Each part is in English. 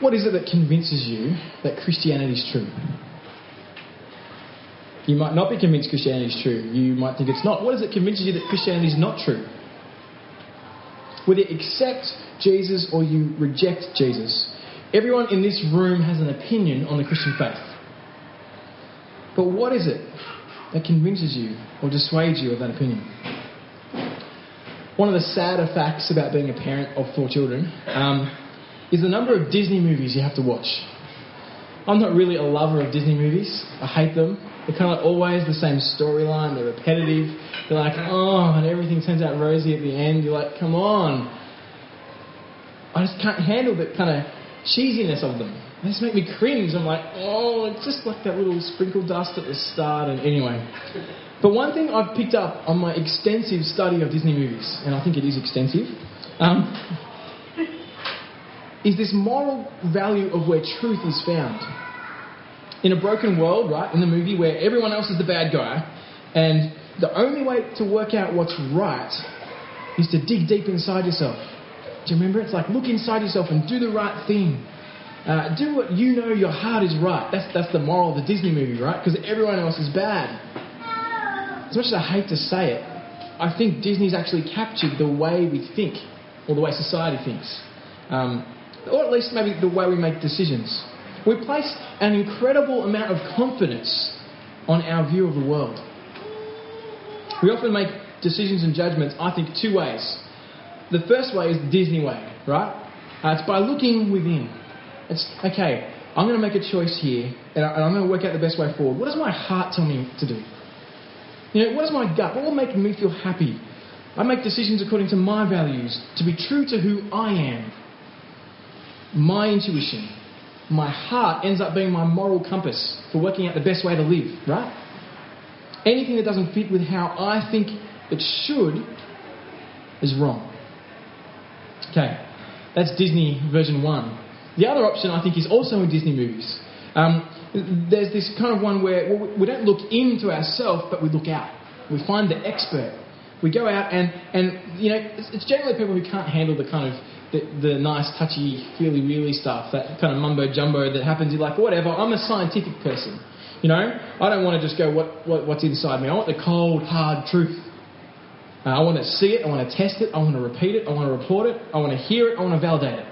What is it that convinces you that Christianity is true? You might not be convinced Christianity is true. You might think it's not. What is it convinces you that Christianity is not true? Whether you accept Jesus or you reject Jesus, everyone in this room has an opinion on the Christian faith. But what is it that convinces you or dissuades you of that opinion? One of the sadder facts about being a parent of four children um, is the number of Disney movies you have to watch. I'm not really a lover of Disney movies. I hate them. They're kind of always the same storyline. They're repetitive. They're like, oh, and everything turns out rosy at the end. You're like, come on. I just can't handle the kind of cheesiness of them. They just make me cringe. I'm like, oh, it's just like that little sprinkle dust at the start. And anyway. But one thing I've picked up on my extensive study of Disney movies, and I think it is extensive, um, is this moral value of where truth is found. In a broken world, right, in the movie where everyone else is the bad guy, and the only way to work out what's right is to dig deep inside yourself. Do you remember? It's like look inside yourself and do the right thing. Uh, do what you know your heart is right. That's, that's the moral of the Disney movie, right? Because everyone else is bad. As much as I hate to say it, I think Disney's actually captured the way we think, or the way society thinks. Um, or at least maybe the way we make decisions. We place an incredible amount of confidence on our view of the world. We often make decisions and judgments, I think, two ways. The first way is the Disney way, right? Uh, it's by looking within. It's, okay, I'm going to make a choice here, and, I, am going to work out the best way forward. What does my heart tell me to do? You know, what is my gut? What will make me feel happy? I make decisions according to my values, to be true to who I am my intuition, my heart ends up being my moral compass for working out the best way to live, right? Anything that doesn't fit with how I think it should is wrong. Okay, that's Disney version one. The other option, I think, is also in Disney movies. Um, there's this kind of one where well, we don't look into ourselves, but we look out. We find the expert. We go out and, and you know, it's, it's generally people who can't handle the kind of the, the nice, touchy, feely wheelie stuff, that kind of mumbo jumbo that happens. You're like, whatever, I'm a scientific person. You know, I don't want to just go, what, what, what's inside me? I want the cold, hard truth. Uh, I want to see it, I want to test it, I want to repeat it, I want to report it, I want to hear it, I want to validate it.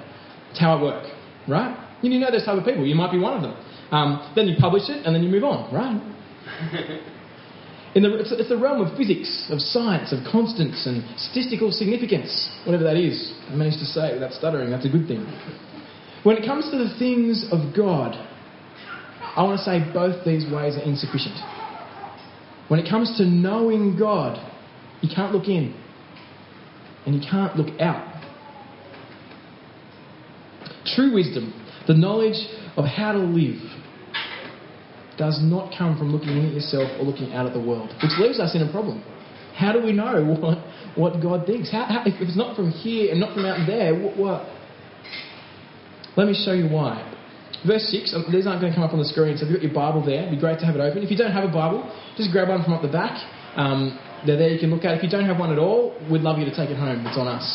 It's how I work, right? You know those type of people. You might be one of them. Um, then you publish it, and then you move on, right? The, it's, it's the realm of physics, of science, of constants and statistical significance, whatever that is. I managed to say it without stuttering, that's a good thing. When it comes to the things of God, I want to say both these ways are insufficient. When it comes to knowing God, you can't look in and you can't look out. True wisdom, the knowledge of how to live, does not come from looking in at yourself or looking out at the world, which leaves us in a problem. How do we know what, what God thinks? How, how, if it's not from here and not from out there, what, what? Let me show you why. Verse 6, um, these aren't going to come up on the screen, so if you've got your Bible there, it'd be great to have it open. If you don't have a Bible, just grab one from up the back. Um, they're there, you can look at. If you don't have one at all, we'd love you to take it home. It's on us.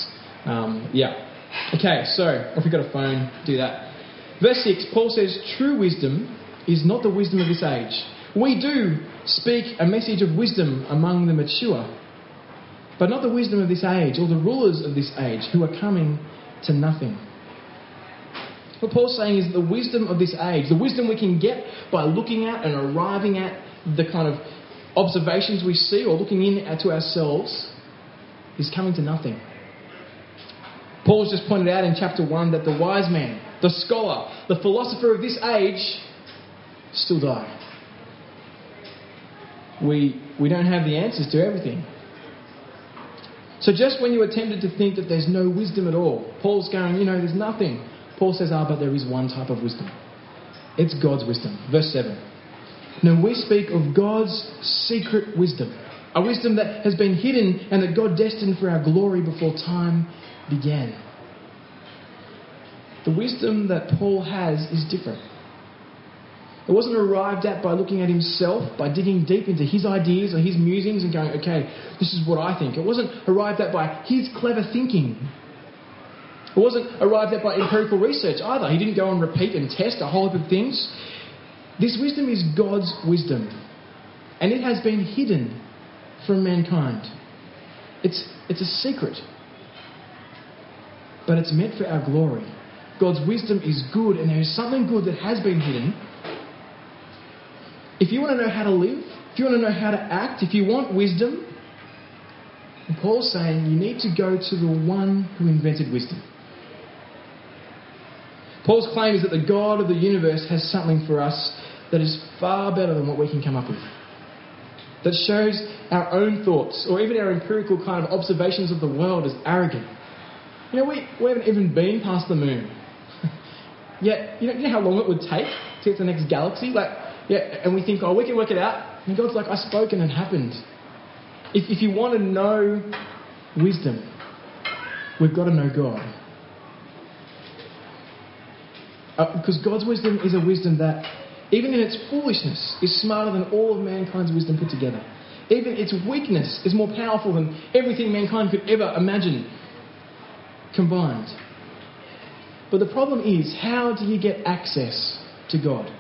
Um, yeah. Okay, so if you've got a phone, do that. Verse 6, Paul says, True wisdom is not the wisdom of this age. We do speak a message of wisdom among the mature, but not the wisdom of this age or the rulers of this age who are coming to nothing. What Paul's saying is the wisdom of this age, the wisdom we can get by looking at and arriving at the kind of observations we see or looking in to ourselves, is coming to nothing. Paul's just pointed out in chapter 1 that the wise man, the scholar, the philosopher of this age still die. We, we don't have the answers to everything. So just when you are tempted to think that there's no wisdom at all, Paul's going, you know, there's nothing. Paul says, ah, but there is one type of wisdom. It's God's wisdom. Verse 7. Now we speak of God's secret wisdom, a wisdom that has been hidden and that God destined for our glory before time began. The wisdom that Paul has is different. It wasn't arrived at by looking at himself, by digging deep into his ideas or his musings and going, okay, this is what I think. It wasn't arrived at by his clever thinking. It wasn't arrived at by empirical research either. He didn't go and repeat and test a whole heap of things. This wisdom is God's wisdom, and it has been hidden from mankind. It's, it's a secret, but it's meant for our glory. God's wisdom is good, and there is something good that has been hidden. If you want to know how to live, if you want to know how to act, if you want wisdom, Paul's saying you need to go to the one who invented wisdom. Paul's claim is that the God of the universe has something for us that is far better than what we can come up with. That shows our own thoughts or even our empirical kind of observations of the world as arrogant. You know, we, we haven't even been past the moon. Yet, you know, you know how long it would take to get to the next galaxy? Like, yeah, and we think, oh, we can work it out. And God's like, I spoke and it happened. If, if you want to know wisdom, we've got to know God. Uh, because God's wisdom is a wisdom that, even in its foolishness, is smarter than all of mankind's wisdom put together. Even its weakness is more powerful than everything mankind could ever imagine combined. But the problem is, how do you get access to God?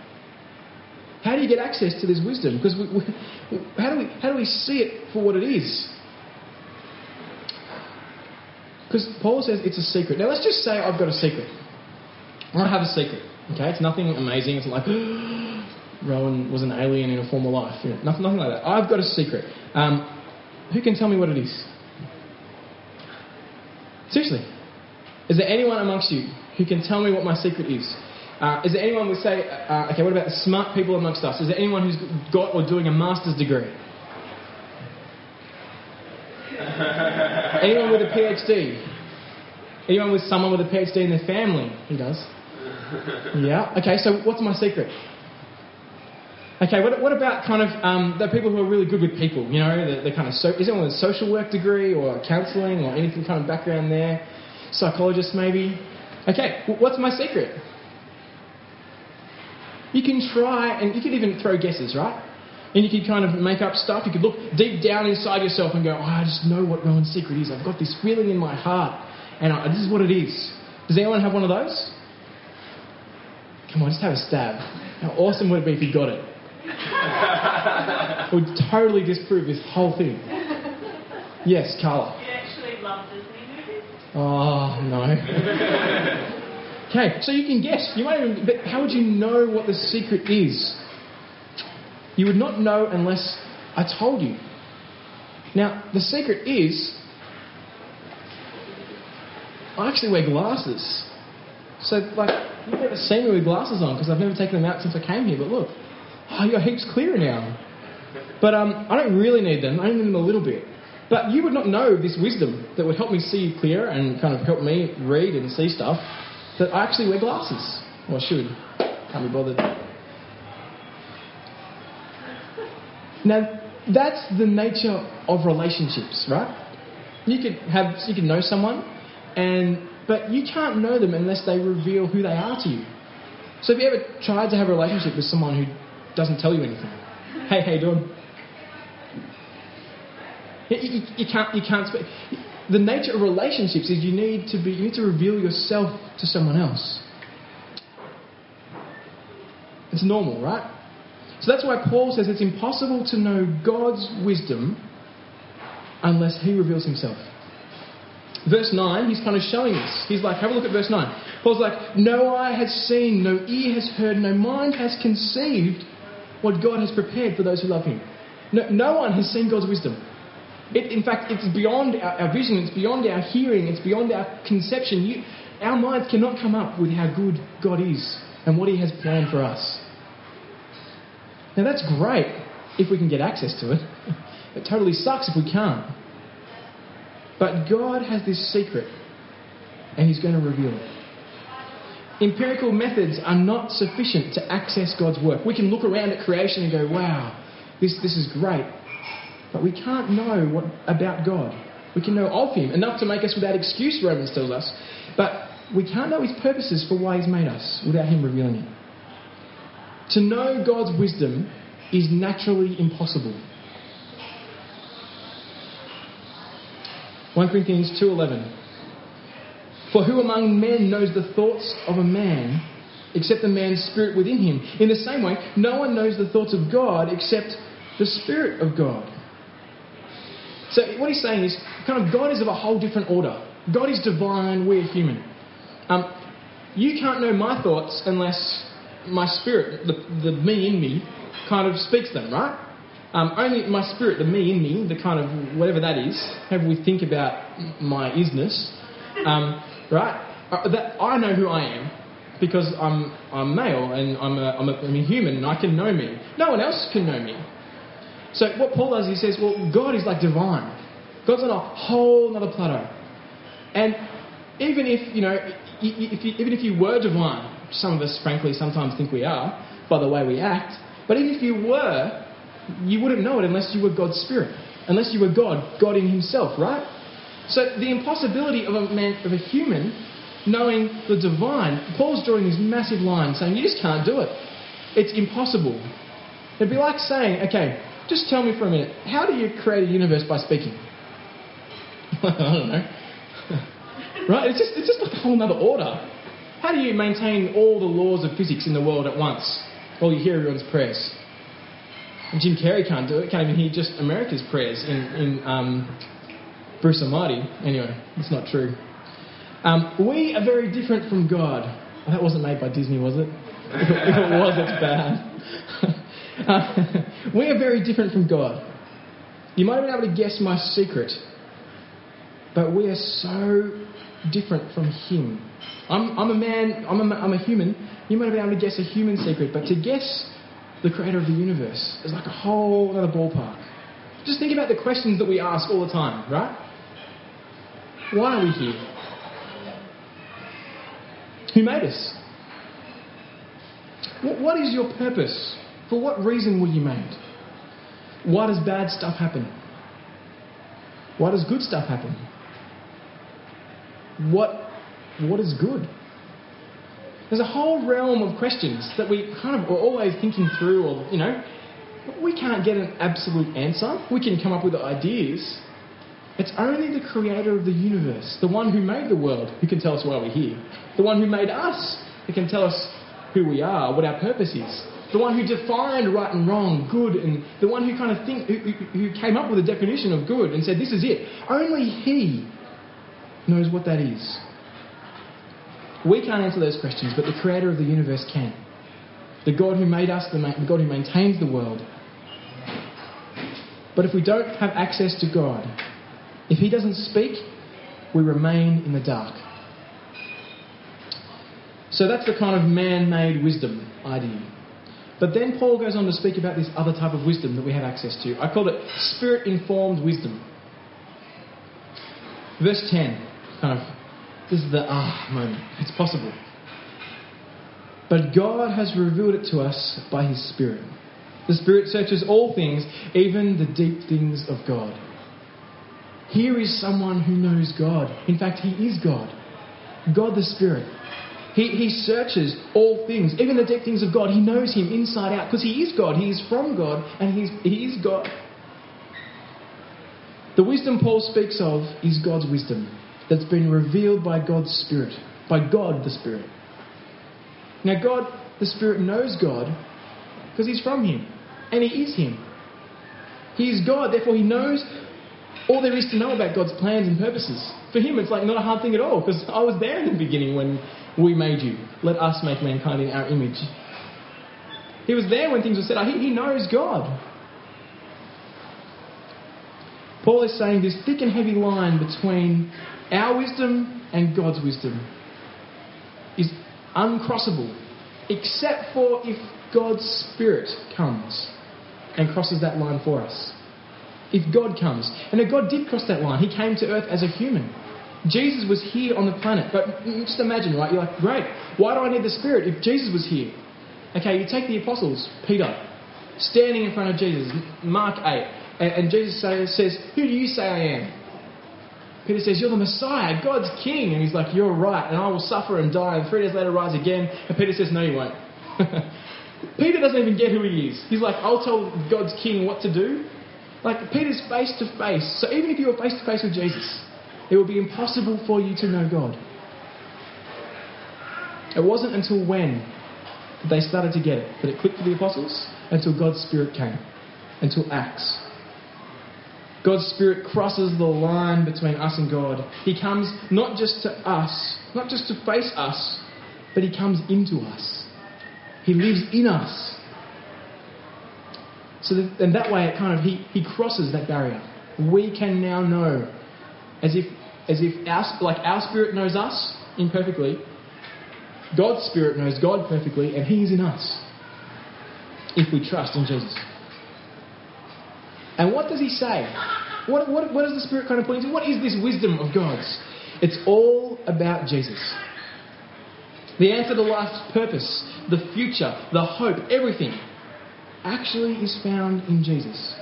How do you get access to this wisdom? Because we, we, how, do we, how do we see it for what it is? Because Paul says it's a secret. Now, let's just say I've got a secret. I have a secret. Okay, it's nothing amazing. It's like Rowan was an alien in a former life. You know, nothing, nothing like that. I've got a secret. Um, who can tell me what it is? Seriously, is there anyone amongst you who can tell me what my secret is? Uh, is there anyone we say, uh, okay, what about the smart people amongst us? Is there anyone who's got or doing a master's degree? anyone with a PhD? Anyone with someone with a PhD in their family? He does. Yeah. Okay, so what's my secret? Okay, what, what about kind of um, the people who are really good with people? You know, the kind of so, is anyone with a social work degree or counselling or anything kind of background there? Psychologist maybe. Okay, what's my secret? You can try, and you can even throw guesses, right? And you can kind of make up stuff. You could look deep down inside yourself and go, oh, I just know what Rowan's secret is. I've got this feeling in my heart, and I, this is what it is. Does anyone have one of those? Come on, just have a stab. How awesome would it be if you got it? it would totally disprove this whole thing. Yes, Carla. You actually love Disney movies? Oh, no. Okay, so you can guess. You might even, but how would you know what the secret is? You would not know unless I told you. Now, the secret is I actually wear glasses. So, like, you've never seen me with glasses on because I've never taken them out since I came here. But look, oh, your heap's clearer now. But um, I don't really need them. I only need them a little bit. But you would not know this wisdom that would help me see clearer and kind of help me read and see stuff that I actually wear glasses. I should. Can't be bothered. Now, that's the nature of relationships, right? You could have, you could know someone, and but you can't know them unless they reveal who they are to you. So, have you ever tried to have a relationship with someone who doesn't tell you anything? Hey, hey, doing? You, you, you can't, you can't speak the nature of relationships is you need to be you need to reveal yourself to someone else. It's normal, right? So that's why Paul says it's impossible to know God's wisdom unless he reveals himself. Verse 9, he's kind of showing us. He's like, have a look at verse 9. Paul's like, No eye has seen, no ear has heard, no mind has conceived what God has prepared for those who love him. No, no one has seen God's wisdom. It, in fact, it's beyond our, our, vision, it's beyond our hearing, it's beyond our conception. You, our minds cannot come up with how good God is and what He has planned for us. Now, that's great if we can get access to it. It totally sucks if we can't. But God has this secret, and He's going to reveal it. Empirical methods are not sufficient to access God's work. We can look around at creation and go, wow, this, this is great. But we can't know what, about God. We can know of Him, enough to make us without excuse, Romans tells us. But we can't know His purposes for why He's made us without Him revealing it. To know God's wisdom is naturally impossible. 1 Corinthians 2:11 For who among men knows the thoughts of a man except the man's spirit within him? In the same way, no one knows the thoughts of God except the Spirit of God. So, what he's saying is kind of God is of a whole different order. God is divine, we're human. Um, you can't know my thoughts unless my spirit, the, the me in me, kind of speaks them, right? Um, only my spirit, the me in me, the kind of whatever that is, however we think about my isness, um, right? Uh, that I know who I am because I'm, I'm male and I'm a, I'm, a, I'm a human and I can know me. No one else can know me. So what Paul does, he says, well, God is like divine. God's on a whole other plateau. And even if, you know, if you, even if you were divine, some of us, frankly, sometimes think we are by the way we act, but even if you were, you wouldn't know it unless you were God's Spirit, unless you were God, God in Himself, right? So the impossibility of a man, of a human, knowing the divine, Paul's drawing this massive line saying you just can't do it. It's impossible. It'd be like saying, okay, just tell me for a minute, how do you create a universe by speaking? I don't know. right? It's just, it's just like a whole other order. How do you maintain all the laws of physics in the world at once while you hear everyone's prayers? And Jim Carrey can't do it. Can't even hear just America's prayers in, in um, Bruce Almighty. Anyway, it's not true. Um, we are very different from God. That wasn't made by Disney, was it? if it was, it's bad. We are very different from God. You might have been able to guess my secret, but we are so different from Him. I'm, I'm a man, I'm a, I'm a human. You might have been able to guess a human secret, but to guess the creator of the universe is like a whole other ballpark. Just think about the questions that we ask all the time, right? Why are we here? Who made us? What is your purpose? For what reason were you made? Why does bad stuff happen? Why does good stuff happen? What, what is good? There's a whole realm of questions that we kind of are always thinking through, or, you know, we can't get an absolute answer. We can come up with ideas. It's only the creator of the universe, the one who made the world, who can tell us why we're here. The one who made us, who can tell us who we are, what our purpose is the one who defined right and wrong, good, and the one who kind of think, who, who came up with a definition of good and said, this is it. Only He knows what that is. We can't answer those questions, but the Creator of the universe can. The God who made us, the, the God who maintains the world. But if we don't have access to God, if He doesn't speak, we remain in the dark. So that's the kind of man made wisdom idea. But then Paul goes on to speak about this other type of wisdom that we have access to. I call it spirit informed wisdom. Verse 10, kind of, this is the ah moment. It's possible. But God has revealed it to us by His Spirit. The Spirit searches all things, even the deep things of God. Here is someone who knows God. In fact, He is God. God the Spirit. He, he searches all things, even the deep things of God. He knows Him inside out because He is God. He is from God and he's, He is God. The wisdom Paul speaks of is God's wisdom that's been revealed by God's Spirit, by God the Spirit. Now, God the Spirit knows God because He's from Him and He is Him. He is God, therefore, He knows all there is to know about God's plans and purposes. For Him, it's like not a hard thing at all because I was there in the beginning when we made you. Let us make mankind in our image. He was there when things were said. He, he knows God. Paul is saying this thick and heavy line between our wisdom and God's wisdom is uncrossable, except for if God's Spirit comes and crosses that line for us. If God comes. And God did cross that line, He came to earth as a human. Jesus was here on the planet. But just imagine, right? You're like, great. Why do I need the Spirit if Jesus was here? Okay, you take the apostles, Peter, standing in front of Jesus, Mark 8, and, and Jesus says, Who do you say I am? Peter says, You're the Messiah, God's King. And he's like, You're right, and I will suffer and die, and three days later rise again. And Peter says, No, you won't. Peter doesn't even get who he is. He's like, I'll tell God's King what to do. Like, Peter's face to face. So even if you were face to face with Jesus, it would be impossible for you to know God. It wasn't until when they started to get it that it clicked for the apostles, until God's Spirit came, until Acts. God's Spirit crosses the line between us and God. He comes not just to us, not just to face us, but He comes into us. He lives in us. So that, and that way, it kind of he, he crosses that barrier. We can now know, as if as if our like our spirit knows us imperfectly. God's spirit knows God perfectly, and He is in us if we trust in Jesus. And what does He say? What, what, what does the Spirit kind of point to? What is this wisdom of God's? It's all about Jesus. The answer to life's purpose, the future, the hope, everything actually is found in Jesus.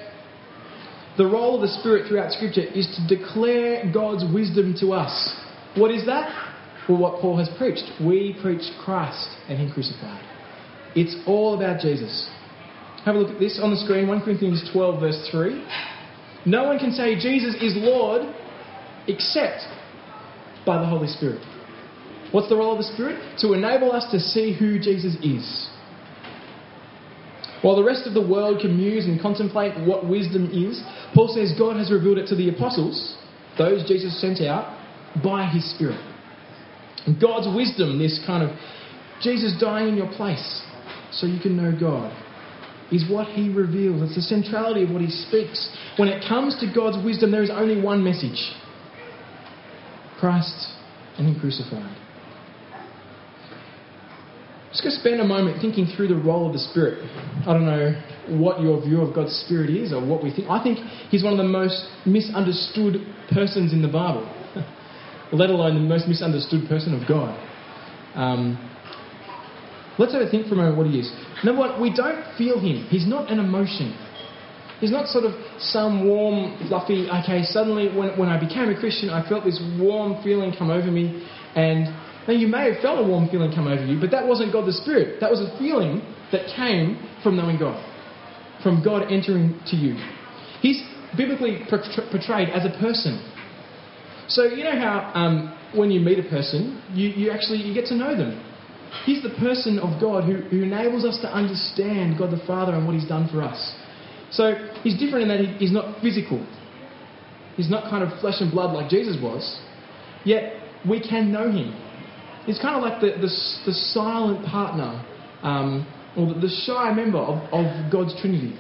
The role of the Spirit throughout Scripture is to declare God's wisdom to us. What is that? Well, what Paul has preached. We preach Christ and Him crucified. It's all about Jesus. Have a look at this on the screen 1 Corinthians 12, verse 3. No one can say Jesus is Lord except by the Holy Spirit. What's the role of the Spirit? To enable us to see who Jesus is. While the rest of the world can muse and contemplate what wisdom is, Paul says God has revealed it to the apostles, those Jesus sent out, by his Spirit. And God's wisdom, this kind of Jesus dying in your place so you can know God, is what he reveals. It's the centrality of what he speaks. When it comes to God's wisdom, there is only one message Christ and him crucified just going to spend a moment thinking through the role of the Spirit. I don't know what your view of God's Spirit is or what we think. I think He's one of the most misunderstood persons in the Bible, let alone the most misunderstood person of God. Um, let's have a think for a moment what He is. Number one, we don't feel Him. He's not an emotion. He's not sort of some warm, fluffy, okay, suddenly when, when I became a Christian, I felt this warm feeling come over me and now, you may have felt a warm feeling come over you, but that wasn't God the Spirit. That was a feeling that came from knowing God, from God entering to you. He's biblically portrayed as a person. So you know how um, when you meet a person, you, you actually you get to know them. He's the person of God who, who enables us to understand God the Father and what He's done for us. So he's different in that he, he's not physical. He's not kind of flesh and blood like Jesus was. Yet we can know him. He's kind of like the, the, the silent partner, um, or the, the, shy member of, of God's Trinity.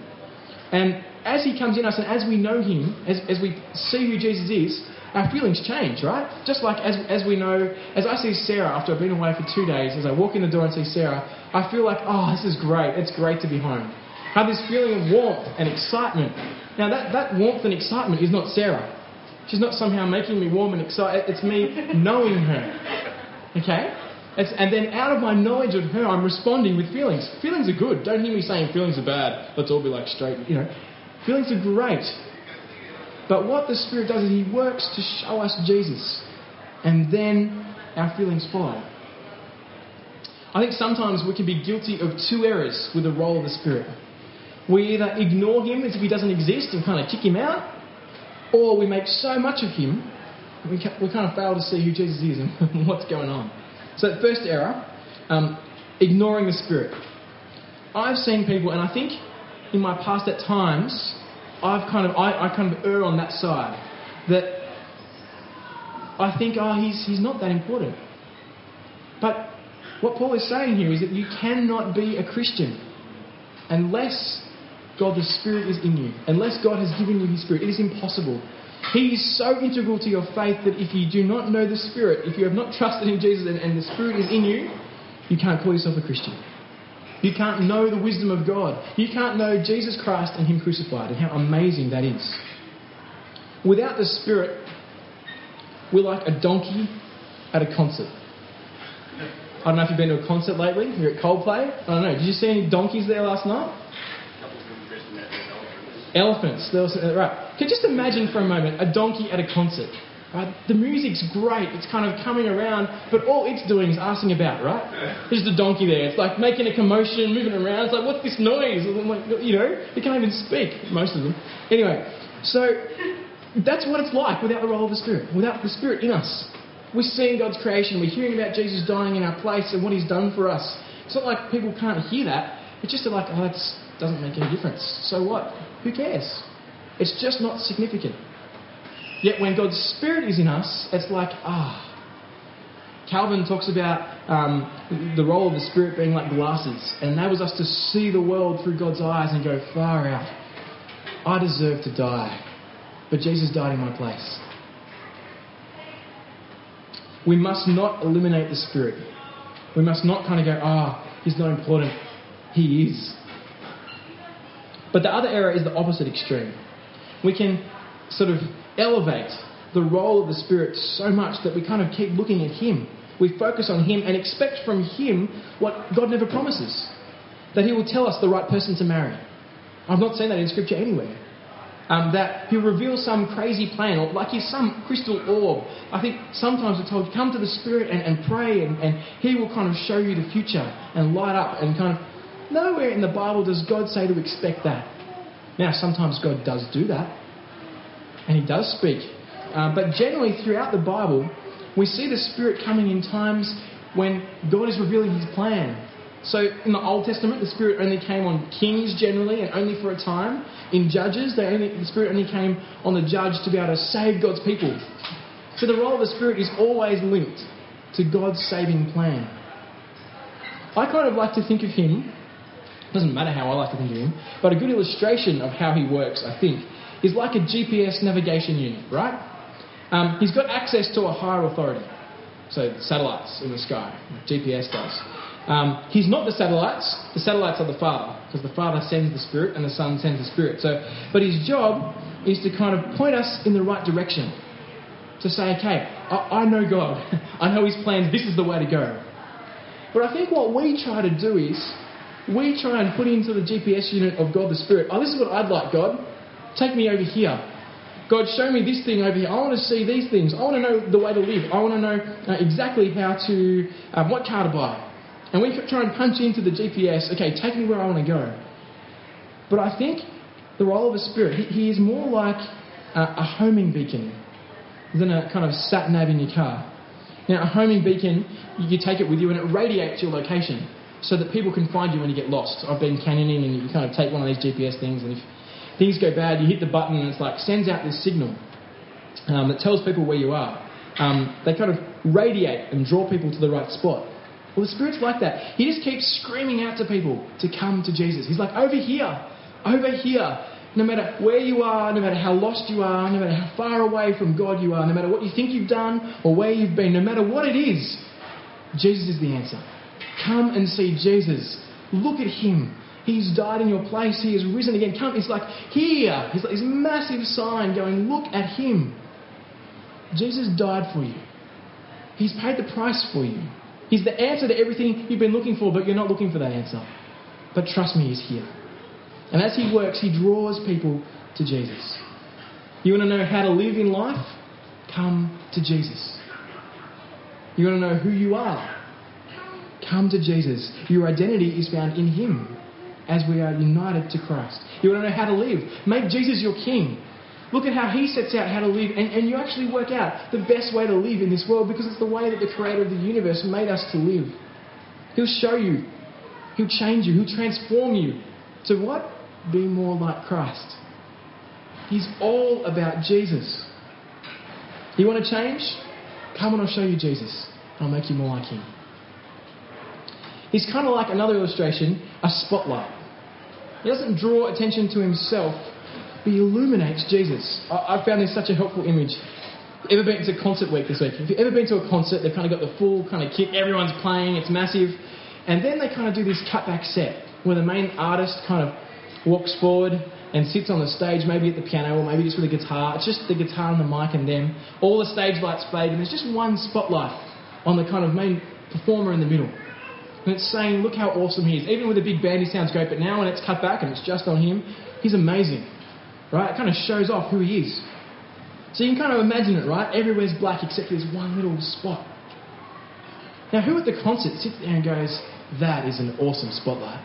And as he comes in us and as we know him, as, as we see who Jesus is, our feelings change, right? Just like as, as we know, as I see Sarah after I've been away for two days, as I walk in the door and see Sarah, I feel like, oh, this is great. It's great to be home. I have this feeling of warmth and excitement. Now, that, that warmth and excitement is not Sarah. She's not somehow making me warm and excited. It's me knowing her. Okay? It's, and then out of my knowledge of her, I'm responding with feelings. Feelings are good. Don't hear me saying feelings are bad. Let's all be like straight, you know. Feelings are great. But what the Spirit does is He works to show us Jesus. And then our feelings follow. I think sometimes we can be guilty of two errors with the role of the Spirit. We either ignore Him as if He doesn't exist and kind of kick Him out, or we make so much of Him we, we kind of fail to see who Jesus is and what's going on. So, first error, um, ignoring the Spirit. I've seen people, and I think in my past at times, I've kind of I, I kind of err on that side that I think, oh, he's he's not that important. But what Paul is saying here is that you cannot be a Christian unless God the Spirit is in you, unless God has given you His Spirit. It is impossible. He is so integral to your faith that if you do not know the Spirit, if you have not trusted in Jesus and, and the Spirit is in you, you can't call yourself a Christian. You can't know the wisdom of God. You can't know Jesus Christ and Him crucified and how amazing that is. Without the Spirit, we're like a donkey at a concert. I don't know if you've been to a concert lately. You're at Coldplay. I don't know. Did you see any donkeys there last night? Elephants. Uh, right. Can just imagine for a moment a donkey at a concert? Right? The music's great. It's kind of coming around, but all it's doing is asking about, right? There's the donkey there. It's like making a commotion, moving around. It's like, what's this noise? You know, it can't even speak, most of them. Anyway, so that's what it's like without the role of the Spirit, without the Spirit in us. We're seeing God's creation. We're hearing about Jesus dying in our place and what He's done for us. It's not like people can't hear that. It's just like, oh, that doesn't make any difference. So what? Who cares? It's just not significant. Yet when God's Spirit is in us, it's like, ah. Calvin talks about um, the role of the Spirit being like glasses and enables us to see the world through God's eyes and go far out. I deserve to die, but Jesus died in my place. We must not eliminate the Spirit. We must not kind of go, ah, oh, he's not important. He is. But the other error is the opposite extreme. We can sort of elevate the role of the Spirit so much that we kind of keep looking at Him. We focus on Him and expect from Him what God never promises that He will tell us the right person to marry. I've not seen that in Scripture anywhere um, that he'll reveal some crazy plan, or like he's some crystal orb. I think sometimes we're told, come to the Spirit and, and pray, and, and he will kind of show you the future and light up, and kind of nowhere in the Bible does God say to expect that. Now, sometimes God does do that, and he does speak. Uh, but generally, throughout the Bible, we see the Spirit coming in times when God is revealing his plan so in the Old Testament, the Spirit only came on kings generally and only for a time. In Judges, only, the Spirit only came on the judge to be able to save God's people. So the role of the Spirit is always linked to God's saving plan. I kind of like to think of him, doesn't matter how I like to think of him, but a good illustration of how he works, I think, is like a GPS navigation unit, right? Um, he's got access to a higher authority. So satellites in the sky, GPS does. Um, he's not the satellites. The satellites are the Father, because the Father sends the Spirit and the Son sends the Spirit. So, but his job is to kind of point us in the right direction. To say, okay, I, I know God. I know His plans. This is the way to go. But I think what we try to do is we try and put into the GPS unit of God the Spirit. Oh, this is what I'd like, God. Take me over here. God, show me this thing over here. I want to see these things. I want to know the way to live. I want to know uh, exactly how to, um, what car to buy. And we try and punch into the GPS, okay, take me where I want to go. But I think the role of a spirit, he, he is more like a, a, homing beacon than a kind of sat nav in your car. Now, a homing beacon, you take it with you and it radiates your location so that people can find you when you get lost. I've been canyoning and you kind of take one of these GPS things and if things go bad, you hit the button and it's like sends out this signal um, that tells people where you are. Um, they kind of radiate and draw people to the right spot. Well, the Spirit's like that. He just keeps screaming out to people to come to Jesus. He's like, over here, over here. No matter where you are, no matter how lost you are, no matter how far away from God you are, no matter what you think you've done or where you've been, no matter what it is, Jesus is the answer. Come and see Jesus. Look at him. He's died in your place. He has risen again. Come. It's like here. He's like this massive sign going, look at him. Jesus died for you. He's paid the price for you. He's the answer to everything you've been looking for, but you're not looking for that answer. But trust me, He's here. And as He works, He draws people to Jesus. You want to know how to live in life? Come to Jesus. You want to know who you are? Come to Jesus. Your identity is found in Him as we are united to Christ. You want to know how to live? Make Jesus your King. Look at how he sets out how to live, and, and you actually work out the best way to live in this world because it's the way that the creator of the universe made us to live. He'll show you, he'll change you, he'll transform you to what? Be more like Christ. He's all about Jesus. You want to change? Come and I'll show you Jesus. I'll make you more like him. He's kind of like another illustration, a spotlight. He doesn't draw attention to himself but he illuminates Jesus. I, I found this such a helpful image. Ever been to concert week this week? If you've ever been to a concert? They've kind of got the full kind of kit, everyone's playing, it's massive. And then they kind of do this cutback set where the main artist kind of walks forward and sits on the stage, maybe at the piano or maybe just with a guitar. It's just the guitar and the mic and them. All the stage lights fade, and there's just one spotlight on the kind of main performer in the middle. And it's saying, look how awesome he is. Even with a big band, he sounds great, but now when it's cut back and it's just on him, he's amazing. Right? It kind of shows off who he is. So you can kind of imagine it, right? Everywhere's black except for this one little spot. Now, who at the concert sits there and goes, That is an awesome spotlight?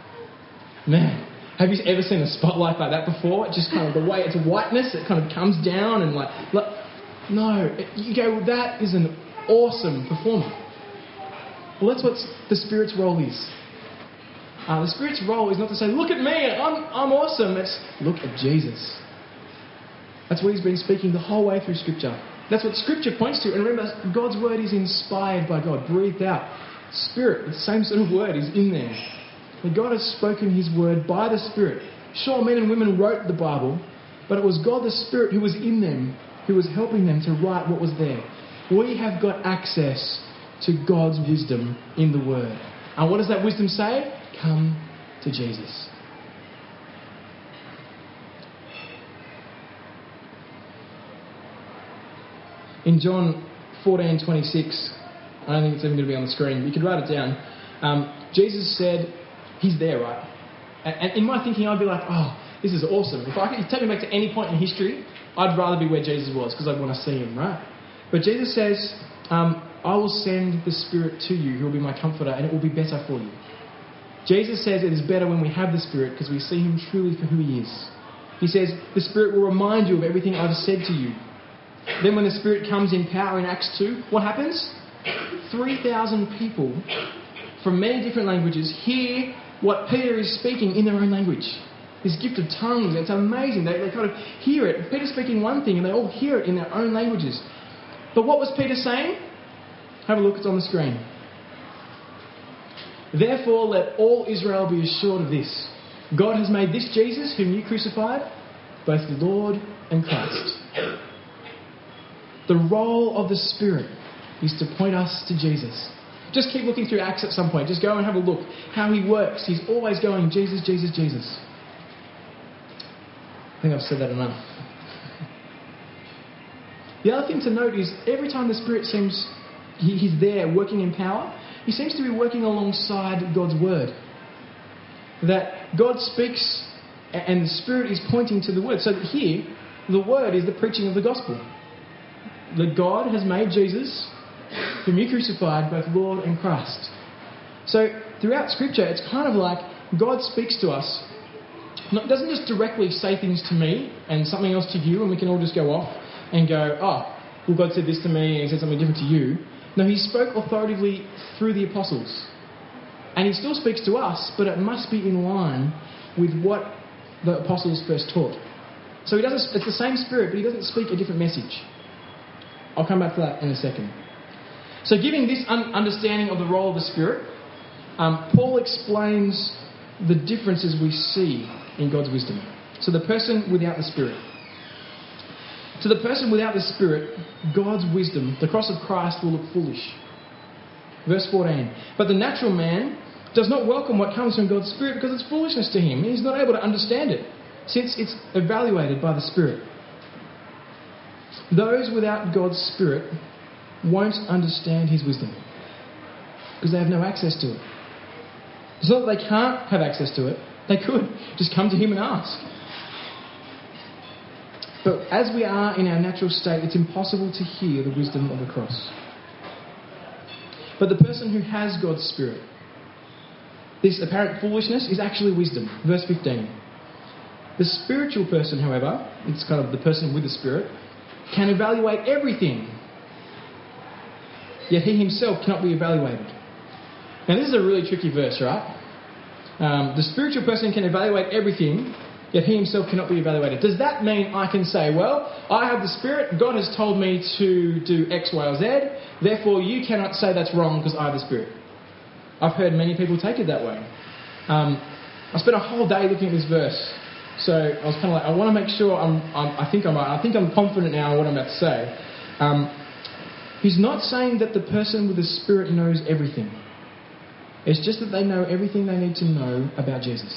Man, have you ever seen a spotlight like that before? Just kind of the way it's whiteness, it kind of comes down and like, like no, you go, that is an awesome performer. Well, that's what the Spirit's role is. Uh, the Spirit's role is not to say, look at me, I'm, I'm awesome. It's look at Jesus. That's what he's been speaking the whole way through Scripture. That's what Scripture points to. And remember, God's word is inspired by God, breathed out. Spirit, the same sort of word, is in there. That God has spoken his word by the Spirit. Sure, men and women wrote the Bible, but it was God the Spirit who was in them, who was helping them to write what was there. We have got access to God's wisdom in the Word. And what does that wisdom say? Come to Jesus. In John 14 26, I don't think it's even going to be on the screen, you could write it down. Um, Jesus said, He's there, right? And, in my thinking, I'd be like, oh, this is awesome. If I could take me back to any point in history, I'd rather be where Jesus was because I'd want to see Him, right? But Jesus says, um, I will send the Spirit to you who will be my comforter and it will be better for you. Jesus says it is better when we have the Spirit because we see Him truly for who He is. He says, The Spirit will remind you of everything I've said to you. Then, when the Spirit comes in power in Acts 2, what happens? 3,000 people from many different languages hear what Peter is speaking in their own language. This gift of tongues, it's amazing. They, they kind of hear it. Peter's speaking one thing and they all hear it in their own languages. But what was Peter saying? Have a look, it's on the screen. Therefore, let all Israel be assured of this God has made this Jesus, whom you crucified, both the Lord and Christ. The role of the Spirit is to point us to Jesus. Just keep looking through Acts at some point. Just go and have a look how he works. He's always going, Jesus, Jesus, Jesus. I think I've said that enough. The other thing to note is every time the Spirit seems he, he's there working in power, he seems to be working alongside God's word. That God speaks and the Spirit is pointing to the word. So here, the word is the preaching of the gospel. That God has made Jesus, whom you crucified, both Lord and Christ. So throughout Scripture, it's kind of like God speaks to us. doesn't just directly say things to me and something else to you, and we can all just go off and go, oh, well, God said this to me and he said something different to you. No, he spoke authoritatively through the apostles. And he still speaks to us, but it must be in line with what the apostles first taught. So he doesn't, it's the same spirit, but he doesn't speak a different message. I'll come back to that in a second. So, giving this un- understanding of the role of the Spirit, um, Paul explains the differences we see in God's wisdom. So, the person without the Spirit. To the person without the Spirit, God's wisdom, the cross of Christ, will look foolish. Verse 14. But the natural man does not welcome what comes from God's Spirit because it's foolishness to him. He's not able to understand it since it's evaluated by the Spirit. Those without God's Spirit won't understand His wisdom because they have no access to it. It's not that they can't have access to it, they could just come to Him and ask. But as we are in our natural state, it's impossible to hear the wisdom of the cross. But the person who has God's Spirit, this apparent foolishness is actually wisdom. Verse 15. The spiritual person, however, it's kind of the person with the Spirit, can evaluate everything. Yet he himself cannot be evaluated. Now, this is a really tricky verse, right? Um, the spiritual person can evaluate everything, yet he himself cannot be evaluated. Does that mean I can say, well, I have the Spirit, God has told me to do X, Y, or Z, therefore you cannot say that's wrong because I have the Spirit? I've heard many people take it that way. Um, I spent a whole day looking at this verse, so I was kind of like, I want to make sure I'm, I'm, i think I'm right. I think I'm confident now in what I'm about to say. Um, he's not saying that the person with the Spirit knows everything. It's just that they know everything they need to know about Jesus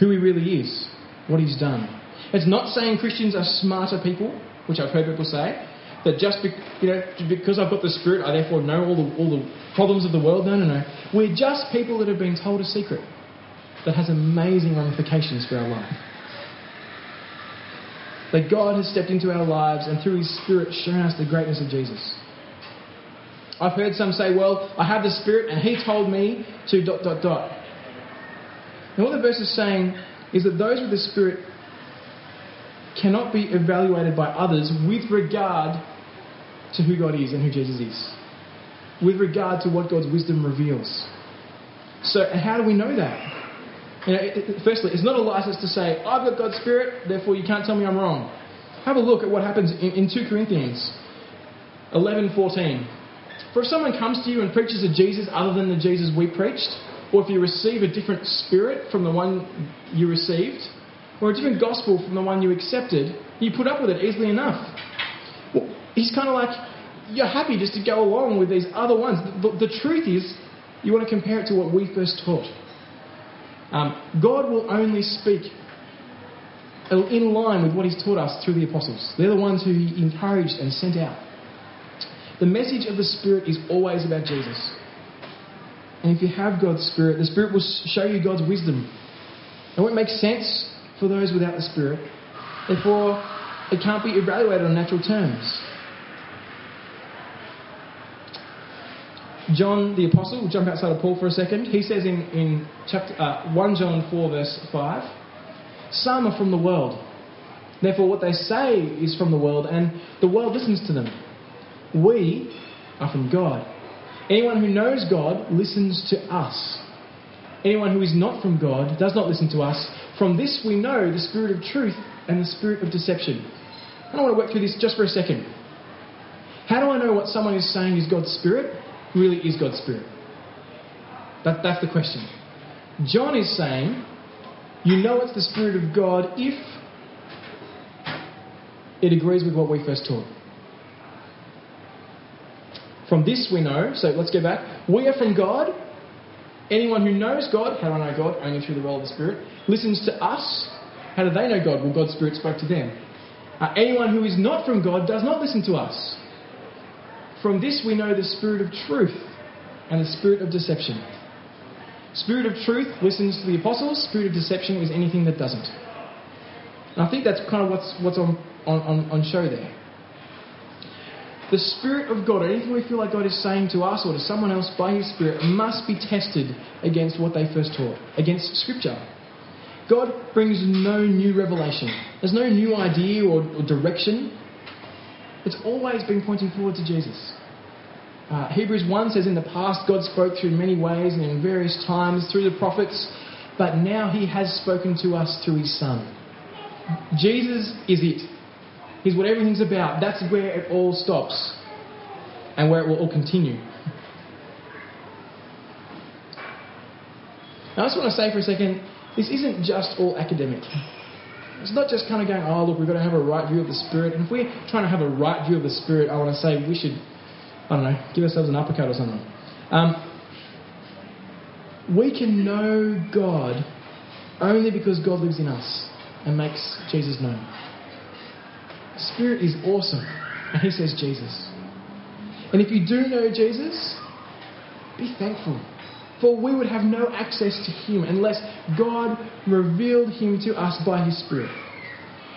who he really is, what he's done. It's not saying Christians are smarter people, which I've heard people say, that just be, you know, because I've got the Spirit, I therefore know all the, all the problems of the world. No, no, no. We're just people that have been told a secret that has amazing ramifications for our life. That God has stepped into our lives and through His Spirit shown us the greatness of Jesus. I've heard some say, well, I have the Spirit and He told me to dot, dot, dot. And what the verse is saying is that those with the Spirit cannot be evaluated by others with regard to who God is and who Jesus is, with regard to what God's wisdom reveals. So, how do we know that? You know, it, firstly, it's not a license to say, I've got God's Spirit, therefore you can't tell me I'm wrong. Have a look at what happens in, in 2 Corinthians 11:14. For if someone comes to you and preaches a Jesus other than the Jesus we preached, or if you receive a different spirit from the one you received, or a different gospel from the one you accepted, you put up with it easily enough. Well, he's kind of like, you're happy just to go along with these other ones. The, the truth is, you want to compare it to what we first taught. Um, God will only speak in line with what He's taught us through the apostles. They're the ones who He encouraged and sent out. The message of the Spirit is always about Jesus. And if you have God's Spirit, the Spirit will show you God's wisdom. It won't make sense for those without the Spirit. Therefore, it can't be evaluated on natural terms. John the Apostle, we'll jump outside of Paul for a second. He says in, in chapter, uh, 1 John 4, verse 5, Some are from the world. Therefore, what they say is from the world, and the world listens to them. We are from God. Anyone who knows God listens to us. Anyone who is not from God does not listen to us. From this we know the spirit of truth and the spirit of deception. I want to work through this just for a second. How do I know what someone is saying is God's spirit really is God's spirit? That, that's the question. John is saying, you know it's the spirit of God if it agrees with what we first taught. From this we know, so let's go back. We are from God. Anyone who knows God, how do I know God? Only through the role of the Spirit. Listens to us. How do they know God? Well, God's Spirit spoke to them. Uh, anyone who is not from God does not listen to us. From this we know the Spirit of truth and the Spirit of deception. Spirit of truth listens to the apostles. Spirit of deception is anything that doesn't. And I think that's kind of what's, what's on, on, on show there the Spirit of God, or anything we feel like God is saying to us or to someone else by His Spirit, must be tested against what they first taught, against Scripture. God brings no new revelation. There's no new idea or, or direction. It's always been pointing forward to Jesus. Uh, Hebrews 1 says, In the past, God spoke through many ways and in various times through the prophets, but now He has spoken to us through His Son. Jesus is it. He's what everything's about. That's where it all stops and where it will all continue. Now, I just want to say for a second this isn't just all academic. It's not just kind of going, oh, look, we've got to have a right view of the Spirit. And if we're trying to have a right view of the Spirit, I want to say we should, I don't know, give ourselves an uppercut or something. Um, we can know God only because God lives in us and makes Jesus known. Spirit is awesome. And he says Jesus. And if you do know Jesus, be thankful. For we would have no access to him unless God revealed him to us by his Spirit.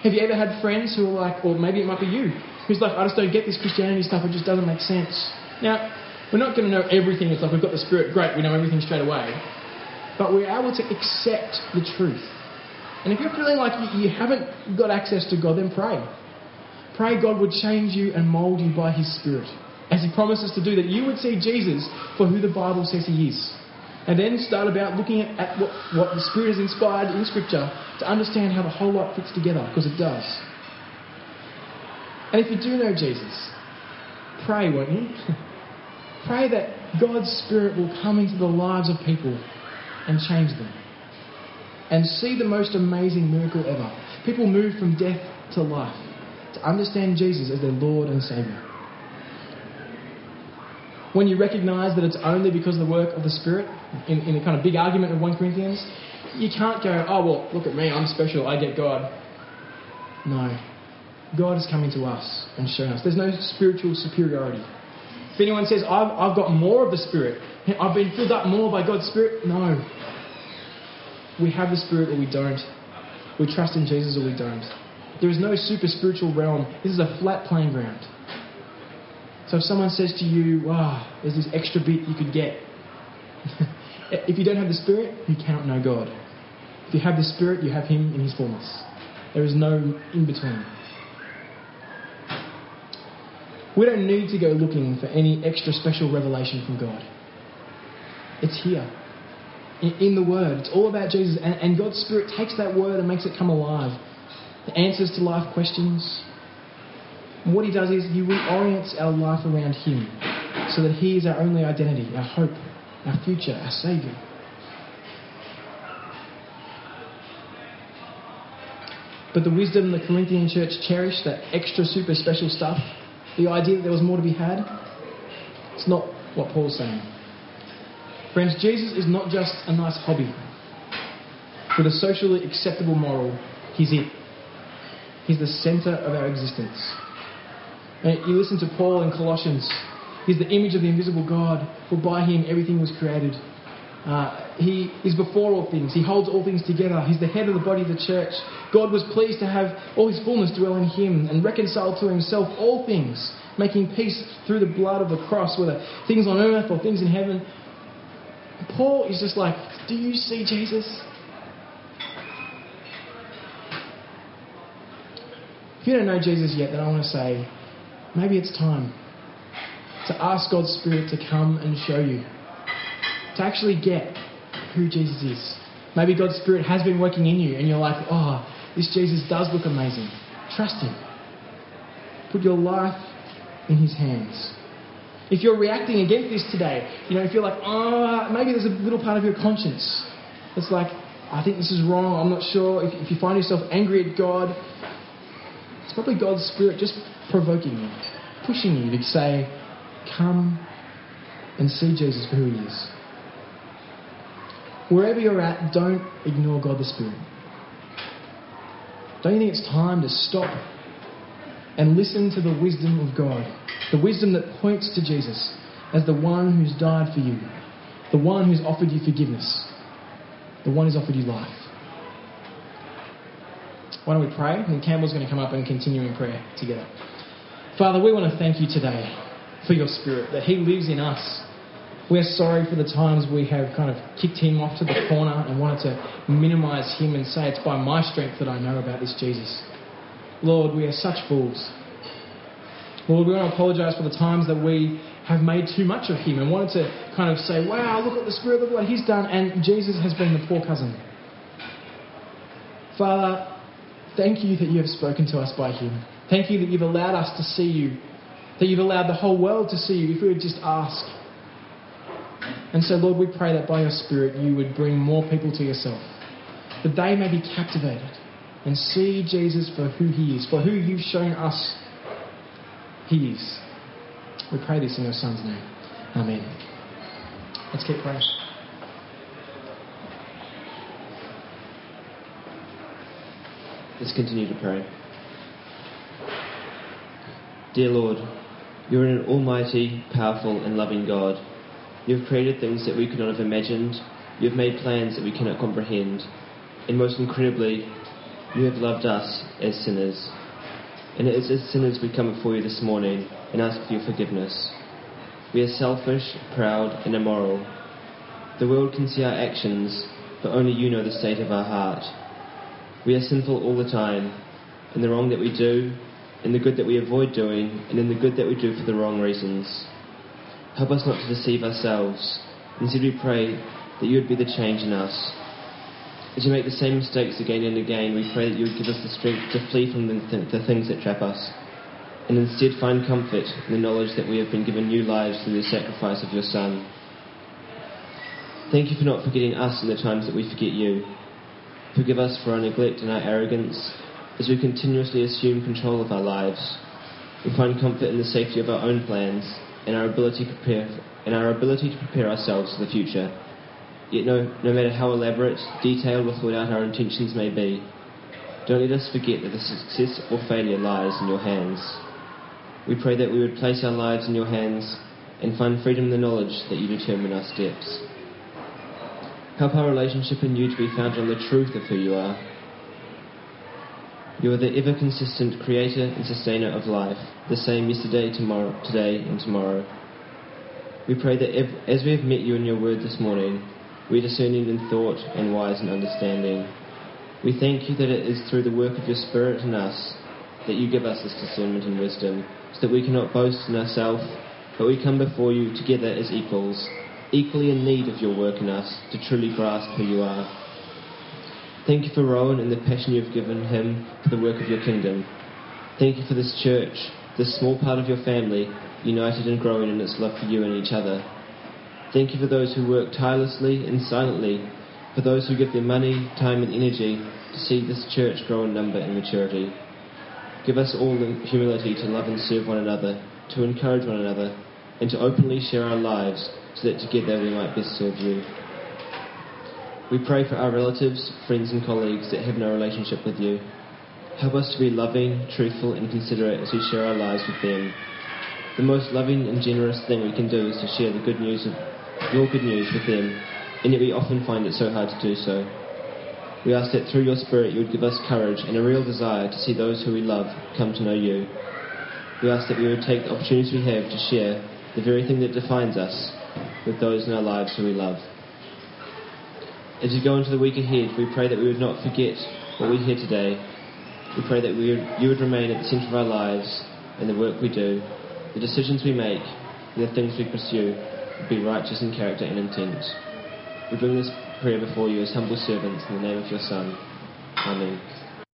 Have you ever had friends who are like, or maybe it might be you, who's like, I just don't get this Christianity stuff, it just doesn't make sense. Now, we're not going to know everything. It's like we've got the Spirit, great, we know everything straight away. But we're able to accept the truth. And if you're feeling like you haven't got access to God, then pray. Pray God would change you and mould you by His Spirit. As He promises to do, that you would see Jesus for who the Bible says He is. And then start about looking at, at what, what the Spirit has inspired in Scripture to understand how the whole lot fits together, because it does. And if you do know Jesus, pray, won't you? pray that God's Spirit will come into the lives of people and change them. And see the most amazing miracle ever. People move from death to life to understand Jesus as their Lord and Saviour. When you recognize that it's only because of the work of the Spirit, in, in a kind of big argument of 1 Corinthians, you can't go, oh, well, look at me, I'm special, I get God. No. God is coming to us and showing us. There's no spiritual superiority. If anyone says, I've, I've got more of the Spirit, I've been filled up more by God's Spirit, no. We have the Spirit or we don't. We trust in Jesus or we don't. There is no super spiritual realm. This is a flat playing ground. So if someone says to you, wow, there's this extra bit you could get. if you don't have the Spirit, you cannot know God. If you have the Spirit, you have Him in His fullness. There is no in between. We don't need to go looking for any extra special revelation from God. It's here in, the Word. It's all about Jesus. And God's Spirit takes that Word and makes it come alive. The answers to life questions. And what He does is He reorients our life around Him so that He is our only identity, our hope, our future, our Saviour. But the wisdom the Corinthian church cherished, that extra super special stuff, the idea that there was more to be had, it's not what Paul's saying. Friends, Jesus is not just a nice hobby. With a socially acceptable moral, he's it. He's the centre of our existence. And you listen to Paul in Colossians. He's the image of the invisible God, for by him everything was created. Uh, he is before all things. He holds all things together. He's the head of the body of the church. God was pleased to have all his fullness dwell in him and reconcile to himself all things, making peace through the blood of the cross, whether things on earth or things in heaven. Paul is just like, Do you see Jesus? If you don't know Jesus yet, then I want to say, maybe it's time to ask God's Spirit to come and show you to actually get who Jesus is. Maybe God's Spirit has been working in you and you're like, oh, this Jesus does look amazing. Trust Him. Put your life in His hands. If you're reacting against this today, you know, if you're like, oh, maybe there's a little part of your conscience that's like, I think this is wrong, I'm not sure. If, if you find yourself angry at God, probably God's Spirit just provoking you, pushing you to say, come and see Jesus for who He is. Wherever you're at, don't ignore God the Spirit. Don't you think it's time to stop and listen to the wisdom of God? The wisdom that points to Jesus as the one who's died for you, the one who's offered you forgiveness, the one who's offered you life. Why don't we pray? And Campbell's going to come up and continue in prayer together. Father, we want to thank you today for your Spirit, that He lives in us we're sorry for the times we have kind of kicked him off to the corner and wanted to minimize him and say it's by my strength that I know about this Jesus. Lord, we are such fools. Lord, we want to apologize for the times that we have made too much of him and wanted to kind of say, wow, look at the Spirit, of what he's done, and Jesus has been the poor cousin. Father, thank you that you have spoken to us by him. Thank you that you've allowed us to see you, that you've allowed the whole world to see you if we would just ask. And so, Lord, we pray that by your Spirit you would bring more people to yourself, that they may be captivated and see Jesus for who he is, for who you've shown us he is. We pray this in your Son's name. Amen. Let's keep praying. Let's continue to pray. Dear Lord, you're an almighty, powerful, and loving God you have created things that we could not have imagined. You have made plans that we cannot comprehend. And most incredibly, you have loved us as sinners. And it is as sinners we come before you this morning and ask for your forgiveness. We are selfish, proud, and immoral. The world can see our actions, but only you know the state of our heart. We are sinful all the time, in the wrong that we do, in the good that we avoid doing, and in the good that we do for the wrong reasons. Help us not to deceive ourselves. Instead, we pray that you would be the change in us. As we make the same mistakes again and again, we pray that you would give us the strength to flee from the, th- the things that trap us, and instead find comfort in the knowledge that we have been given new lives through the sacrifice of your Son. Thank you for not forgetting us in the times that we forget you. Forgive us for our neglect and our arrogance as we continuously assume control of our lives. We find comfort in the safety of our own plans in our ability to prepare in our ability to prepare ourselves for the future. Yet no, no matter how elaborate, detailed, or thought out our intentions may be, don't let us forget that the success or failure lies in your hands. We pray that we would place our lives in your hands and find freedom in the knowledge that you determine our steps. Help our relationship in you to be founded on the truth of who you are you are the ever consistent creator and sustainer of life, the same yesterday, tomorrow, today, and tomorrow. We pray that as we have met you in your word this morning, we are discerning in thought and wise in understanding. We thank you that it is through the work of your Spirit in us that you give us this discernment and wisdom, so that we cannot boast in ourselves, but we come before you together as equals, equally in need of your work in us to truly grasp who you are. Thank you for Rowan and the passion you've given him for the work of your kingdom. Thank you for this church, this small part of your family, united and growing in its love for you and each other. Thank you for those who work tirelessly and silently, for those who give their money, time, and energy to see this church grow in number and maturity. Give us all the humility to love and serve one another, to encourage one another, and to openly share our lives so that together we might best serve you. We pray for our relatives, friends, and colleagues that have no relationship with you. Help us to be loving, truthful, and considerate as we share our lives with them. The most loving and generous thing we can do is to share the good news of your good news with them, and yet we often find it so hard to do so. We ask that through your Spirit you would give us courage and a real desire to see those who we love come to know you. We ask that we would take the opportunities we have to share the very thing that defines us with those in our lives who we love. As we go into the week ahead, we pray that we would not forget what we hear today. We pray that we you would remain at the centre of our lives and the work we do, the decisions we make, and the things we pursue would be righteous in character and intent. We bring this prayer before you as humble servants in the name of your Son. Amen.